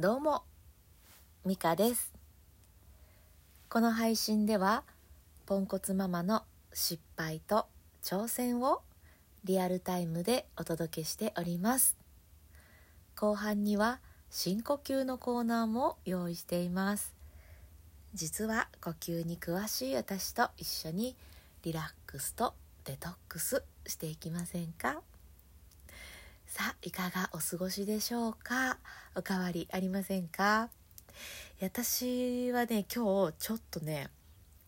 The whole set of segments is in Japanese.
どうもミカです。この配信ではポンコツママの失敗と挑戦をリアルタイムでお届けしております。後半には深呼吸のコーナーも用意しています。実は呼吸に詳しい私と一緒にリラックスとデトックスしていきませんか？さあいかがお過ごしでしょうか？おかわりありませんか？私はね今日ちょっとね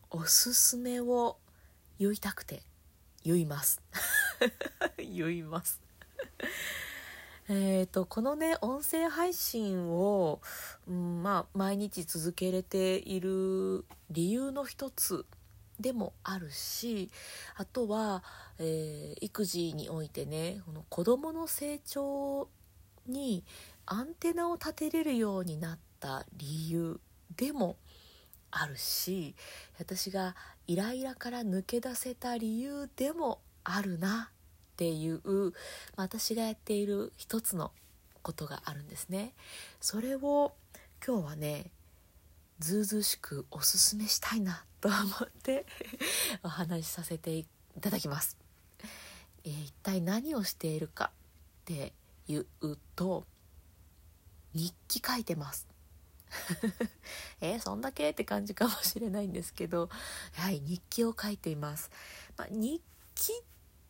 おすすめを言いたくて言います。言います。えーとこのね音声配信を、うん、まあ毎日続けれている理由の一つでもあるしあとは、えー、育児においてねこの子どもの成長にアンテナを立てれるようになった理由でもあるし私がイライラから抜け出せた理由でもあるなっていう、まあ、私がやっている一つのことがあるんですね。それを今日はねずうずうしくおすすめしたいなと思って お話しさせていただきます。えー、一体何をしているかっていうと日記書いてます。えー、そんだけって感じかもしれないんですけどはい日記を書いています。まあ、日記っ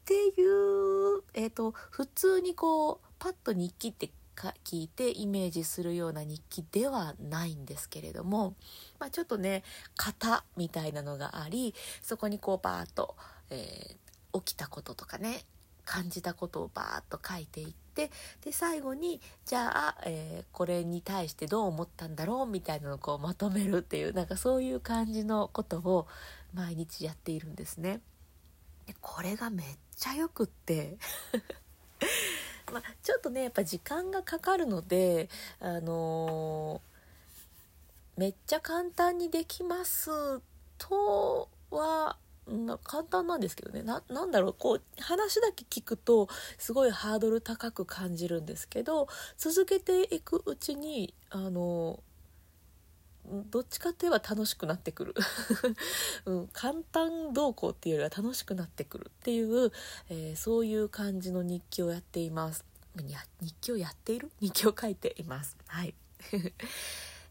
ていう、えーと普通にこうパッと日記ってか聞いてイメージするような日記ではないんですけれども、まあ、ちょっとね型みたいなのがありそこにこうバーッと、えー、起きたこととかね感じたことをバーッと書いていってで最後にじゃあ、えー、これに対してどう思ったんだろうみたいなのをこうまとめるっていうなんかそういう感じのことを毎日やっているんですね。でこれがめっちゃよくってまあ、ちょっとねやっぱ時間がかかるのであのー、めっちゃ簡単にできますとは簡単なんですけどね。ななんだろうこう話だけ聞くとすごいハードル高く感じるんですけど続けていくうちにあのどっちかといえば楽しくなってくる、うん、簡単動向っていうよりは楽しくなってくるっていう、えー、そういう感じの日記をやっています。日記をやっている？日記を書いています。はい。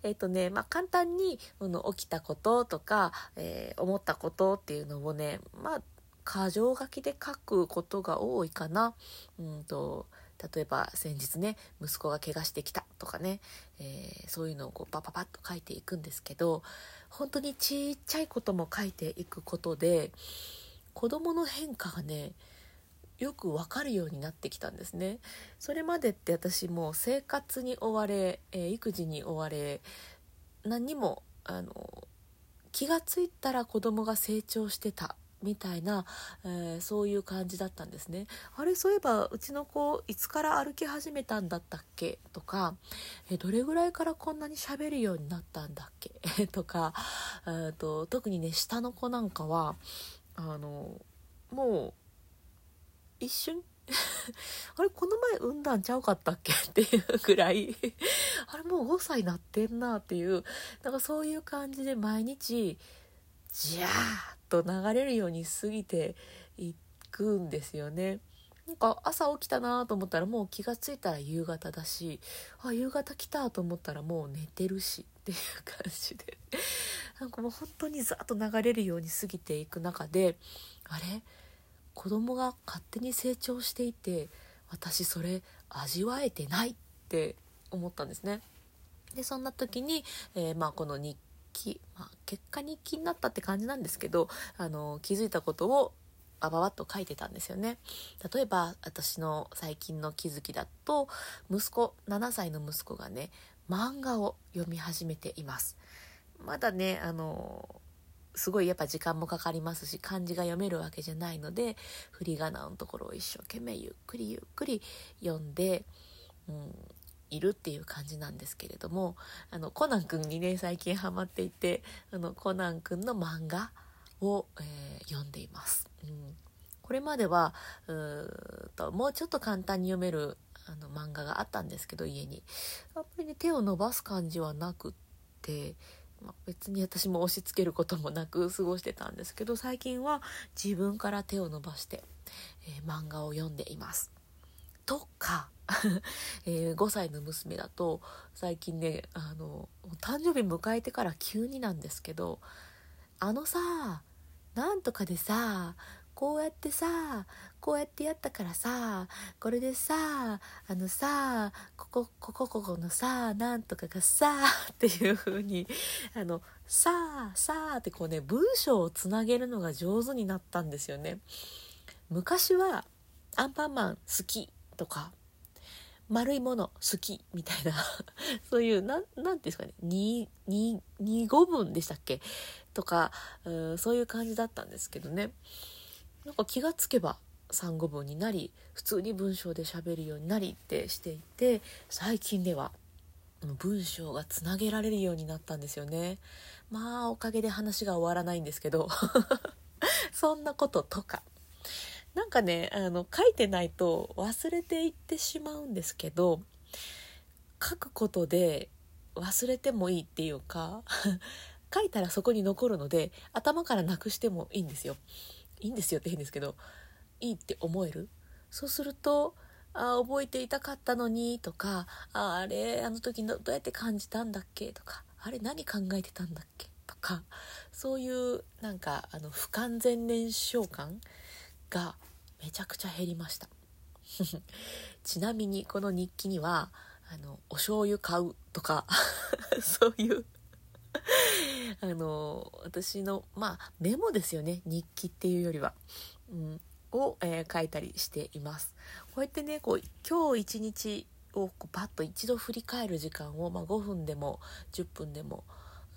えっとね、まあ、簡単にの起きたこととか、えー、思ったことっていうのをねまあ箇条書きで書くことが多いかな。うんと例えば先日ね息子が怪我してきたとかね、えー、そういうのをこうパパパッと書いていくんですけど本当にちっちゃいことも書いていくことで子供の変化がねよくわかるようになってきたんですね。それまでって私も生活に追われ、えー、育児に追われ何にもあの気が付いたら子供が成長してたみたいな、えー、そういう感じだったんですね。あれそういえばうちの子いつから歩き始めたんだったっけ？とか、え、どれぐらいからこんなに喋るようになったんだっけ？とか、えーと、特にね下の子なんかはあのもう一瞬 あれこの前産んだんちゃうかったっけ？っていうぐらいあれもう5歳なってんなっていうなんかそういう感じで毎日じゃーと流れるように過ぎていくんですよね。なんか朝起きたなと思ったらもう気が付いたら夕方だしあ夕方来たと思ったらもう寝てるしっていう感じで なんかもう本当にざっと流れるように過ぎていく中であれ？子供が勝手に成長していて私それ味わえてないって思ったんですね。でそんな時に、えー、まあ、この日記、まあ、結果日記になったって感じなんですけどあの気づいたことをバババッと書いてたんですよね。例えば私の最近の気づきだと息子7歳の息子がね漫画を読み始めています。まだねあのすごいやっぱ時間もかかりますし漢字が読めるわけじゃないので振り仮名のところを一生懸命ゆっくりゆっくり読んで、うん、いるっていう感じなんですけれどもあのコナン君にね最近ハマっていてあのコナン君の漫画を、えー、読んでいます。うん、これまではうともうちょっと簡単に読めるあの漫画があったんですけど家にやっぱりね手を伸ばす感じはなくってまあ、別に私も押し付けることもなく 過ごしてたんですけど最近は自分から手を伸ばして、えー、漫画を読んでいます。とか、えー、5歳の娘だと最近ねあの誕生日迎えてから急になんですけど「あのさなんとかでさこうやってさこうやってやったからさこれでさあのさここここここのさなんとかがさっていう風にあのさあさあってこうね文章をつなげるのが上手になったんですよね。昔はアンパンマン好きとか丸いもの好きみたいな そういう何て言うんですかね2語文でしたっけ？とかうそういう感じだったんですけどね。なんか気がつけば産後文になり普通に文章で喋るようになりってしていて最近では文章がつなげられるようになったんですよね。まあおかげで話が終わらないんですけど。そんなこととか。なんかねあの書いてないと忘れていってしまうんですけど書くことで忘れてもいいっていうか 書いたらそこに残るので頭からなくしてもいいんですよ。いいんですよって変ですけどいいって思える？そうするとあ覚えていたかったのにとかああれあの時のどうやって感じたんだっけ？とかあれ何考えてたんだっけ？とかそういうなんかあの不完全燃焼感がめちゃくちゃ減りました。ちなみにこの日記にはあのお醤油買うとか そういうあの私のまあメモですよね日記っていうよりは、うん、を、えー、書いたりしています。こうやってねこう今日一日をこうパッと一度振り返る時間を、まあ、5分でも10分でも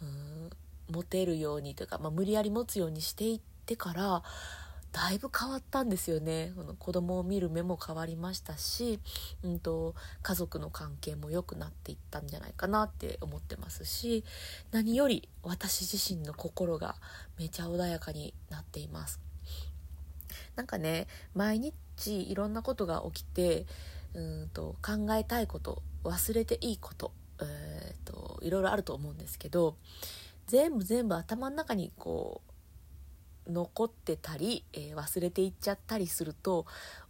うん持てるようにというか、まあ、無理やり持つようにしていってからだいぶ変わったんですよね。この子供を見る目も変わりましたし、うんと、家族の関係も良くなっていったんじゃないかなって思ってますし何より私自身の心がめちゃ穏やかになっています。なんかね毎日いろんなことが起きてうんと考えたいこと忘れていいこと,、えーといろいろあると思うんですけど全部全部頭の中にこう残ってたり、えー、忘れていっちゃったりすると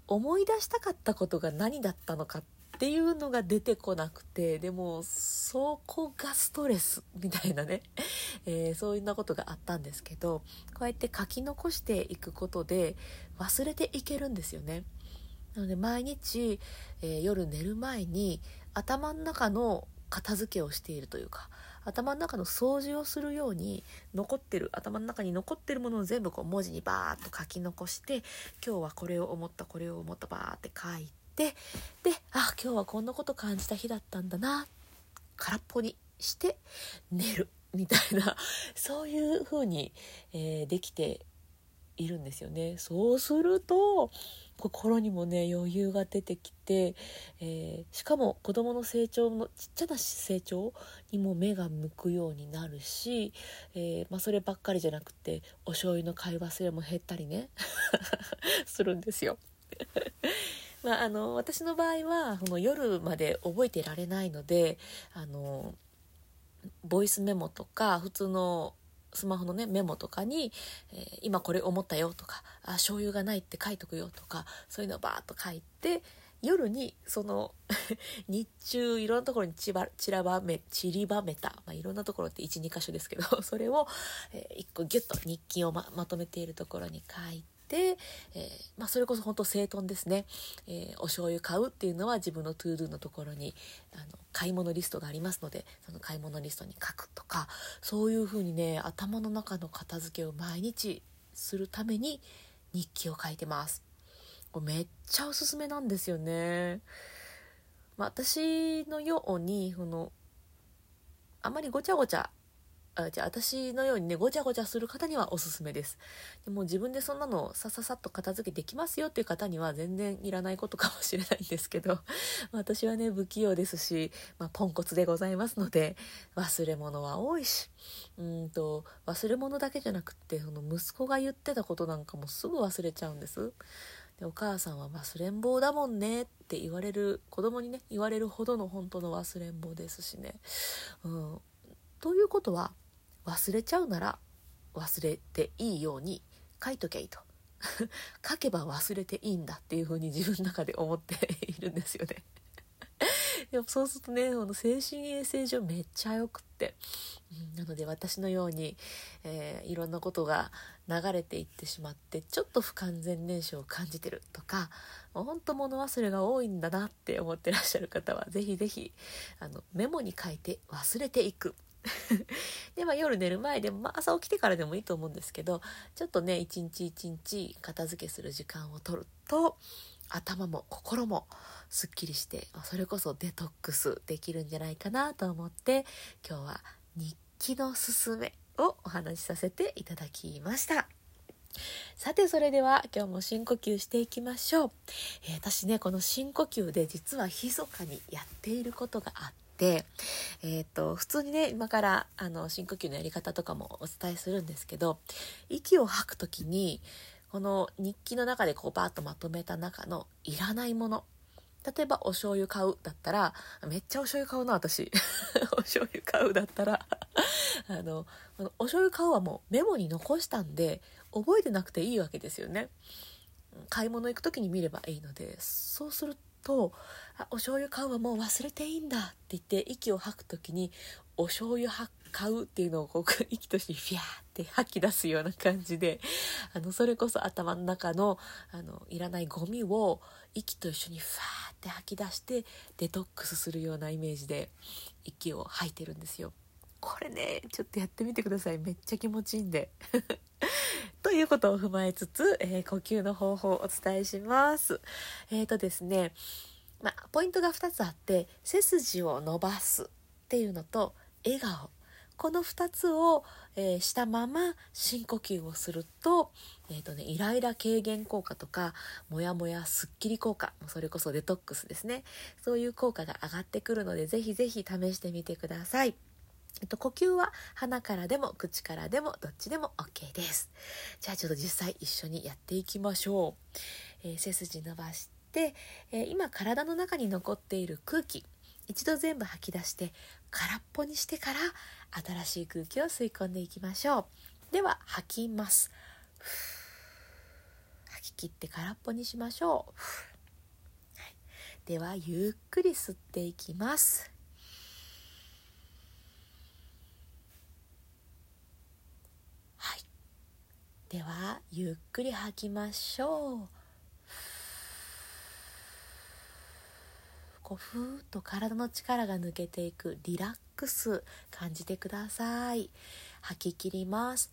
思い出したかったことが何だったのかっていうのが出てこなくてでもそこがストレスみたいなね、えー、そういうなことがあったんですけどこうやって書き残していくことで忘れていけるんですよね。なので毎日、えー、夜寝る前に頭の中の片付けをしているというか頭の中の掃除をするように残ってる頭の中に残ってるものを全部こう文字にバーッと書き残して今日はこれを思ったこれを思ったバーって書いてであ今日はこんなこと感じた日だったんだな空っぽにして寝るみたいなそういう風に、えー、できているんですよね。そうすると心にもね余裕が出てきて、えー、しかも子どもの成長のちっちゃな成長にも目が向くようになるし、えー、まあ、そればっかりじゃなくてお醤油の買い忘れも減ったりね するんですよ。まあ、あの私の場合はこの夜まで覚えてられないのであのボイスメモとか普通のスマホのねメモとかに、えー、今これ思ったよとかあ醤油がないって書いとくよとかそういうのをバーッと書いて夜にその 日中いろんなところに散らばめ散りばめた、まあ、いろんなところって12箇所ですけどそれを、えー、1個ギュッと日記をままとめているところに書いて。えー、まあ、それこそ本当整頓ですね、えー、お醤油買うっていうのは自分の ToDo のところにあの買い物リストがありますのでその買い物リストに書くとかそういうふうにね頭の中の片付けを毎日するために日記を書いてます。これめっちゃおすすめなんですよね。まあ、私のようにこのあまりごちゃごちゃあじゃあ私のようにねごちゃごちゃする方にはおすすめです。でも自分でそんなのさささっと片付けできますよっていう方には全然いらないことかもしれないんですけど。私はね不器用ですし、まあ、ポンコツでございますので忘れ物は多いし。うんと忘れ物だけじゃなくってその息子が言ってたことなんかもすぐ忘れちゃうんです。でお母さんは忘れん坊だもんねって言われる子供にね言われるほどの本当の忘れん坊ですしね。うん、ということは忘れちゃうなら忘れていいように書いときゃいいと。書けば忘れていいんだっていうふうに自分の中で思っているんですよね。でもそうするとねこの精神衛生上めっちゃ良くって、うん、なので私のように、えー、いろんなことが流れていってしまってちょっと不完全燃焼を感じてるとか本当物忘れが多いんだなって思ってらっしゃる方は是非是非あのメモに書いて忘れていくでまあ夜寝る前でも、まあ、朝起きてからでもいいと思うんですけどちょっとね一日一日片付けする時間を取ると頭も心もすっきりしてそれこそデトックスできるんじゃないかなと思って今日は日記のすすめをお話しさせていただきました。さてそれでは今日も深呼吸していきましょう、えー、私ねこの深呼吸で実は密かにやっていることがあってえーと、普通にね今からあの深呼吸のやり方とかもお伝えするんですけど息を吐く時にこの日記の中でこうバーッとまとめた中のいらないもの。例えばお醤油買うだったらめっちゃお醤油買うな私。お醤油買うだったら あのお醤油買うはもうメモに残したんで覚えてなくていいわけですよね。買い物行く時に見ればいいのでそうするとあお醤油買うはもう忘れていいんだって言って息を吐く時にお醤油買うっていうのをこう 息としてフィャーって吐き出すような感じであのそれこそ頭の中のあのいらないゴミを息と一緒にファーって吐き出してデトックスするようなイメージで息を吐いてるんですよ。これねちょっとやってみてくださいめっちゃ気持ちいいんで。ということを踏まえつつ、えー、呼吸の方法をお伝えします。えーとですね、まあ、ポイントが2つあって背筋を伸ばすっていうのと笑顔この2つを、えー、したまま深呼吸をすると,、えーとね、イライラ軽減効果とかモヤモヤすっきり効果それこそデトックスですねそういう効果が上がってくるのでぜひぜひ試してみてください。えっと、呼吸は鼻からでも口からでもどっちでも OK です。じゃあちょっと実際一緒にやっていきましょう。えー、背筋伸ばして、えー、今体の中に残っている空気一度全部吐き出して空っぽにしてから新しい空気を吸い込んでいきましょう。では吐きます。吐き切って空っぽにしましょう。はい、ではゆっくり吸っていきます。ではゆっくり吐きましょう。こうふーっと体の力が抜けていくリラックス感じてください。吐き切ります。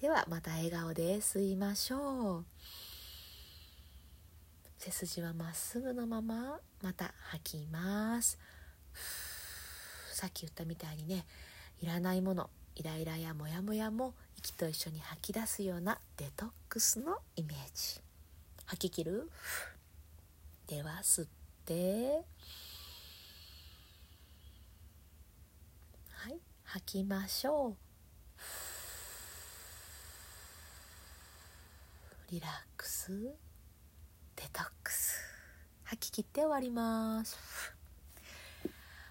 ではまた笑顔で吸いましょう。背筋はまっすぐのまままた吐きます。さっき言ったみたいにねいらないものイライラやモヤモヤも息と一緒に吐き出すようなデトックスのイメージ。吐き切る？では吸って。はい。吐きましょう。リラックス。デトックス。吐き切って終わります。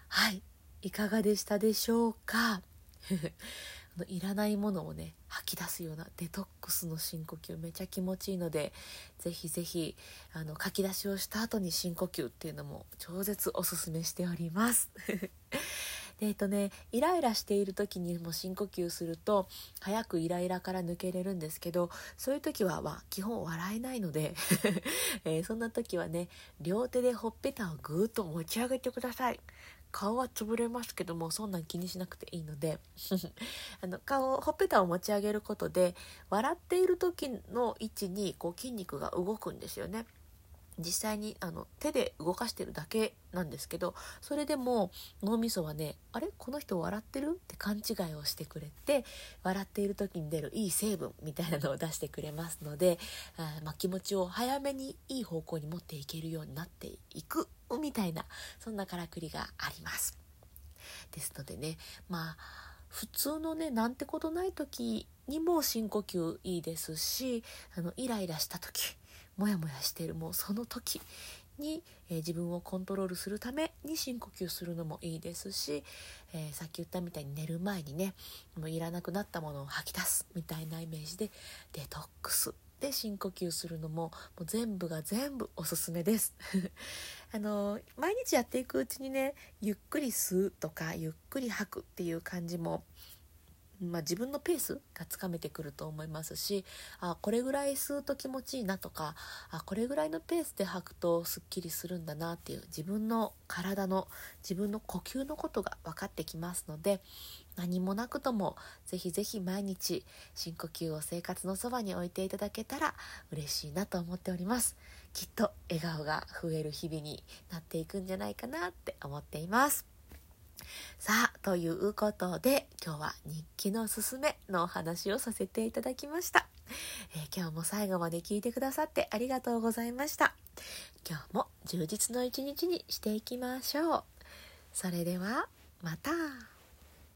はい。いかがでしたでしょうか？いらないものをね吐き出すようなデトックスの深呼吸めちゃ気持ちいいのでぜひぜひあの書き出しをした後に深呼吸っていうのも超絶おすすめしております。でえっとねイライラしている時にも深呼吸すると早くイライラから抜けれるんですけどそういう時は、まあ、基本笑えないので、えー、そんな時はね両手でほっぺたをぐーっと持ち上げてください。顔は潰れますけどもそんなん気にしなくていいので あの顔ほっぺたを持ち上げることで笑っている時の位置にこう筋肉が動くんですよね。実際にあの手で動かしてるだけなんですけどそれでも脳みそはねあれ？この人笑ってる？って勘違いをしてくれて笑っている時に出るいい成分みたいなのを出してくれますのであ、まあ、気持ちを早めにいい方向に持っていけるようになっていくみたいなそんなからくりがあります。ですのでねまあ普通のねなんてことない時にも深呼吸いいですしあのイライラした時モヤモヤしているもうその時に、えー、自分をコントロールするために深呼吸するのもいいですし、えー、さっき言ったみたいに寝る前にねもういらなくなったものを吐き出すみたいなイメージでデトックスで深呼吸するのももう全部が全部おすすめです。あの毎日やっていくうちにねゆっくり吸うとかゆっくり吐くっていう感じもまあ、自分のペースがつかめてくると思いますしあこれぐらい吸うと気持ちいいなとかあこれぐらいのペースで吐くとすっきりするんだなっていう自分の体の自分の呼吸のことが分かってきますので何もなくともぜひぜひ毎日深呼吸を生活のそばに置いていただけたら嬉しいなと思っております。きっと笑顔が増える日々になっていくんじゃないかなって思っています。さあ、ということで、今日は日記のすすめのお話をさせていただきました。えー、今日も最後まで聞いてくださってありがとうございました。今日も充実の一日にしていきましょう。それでは、また。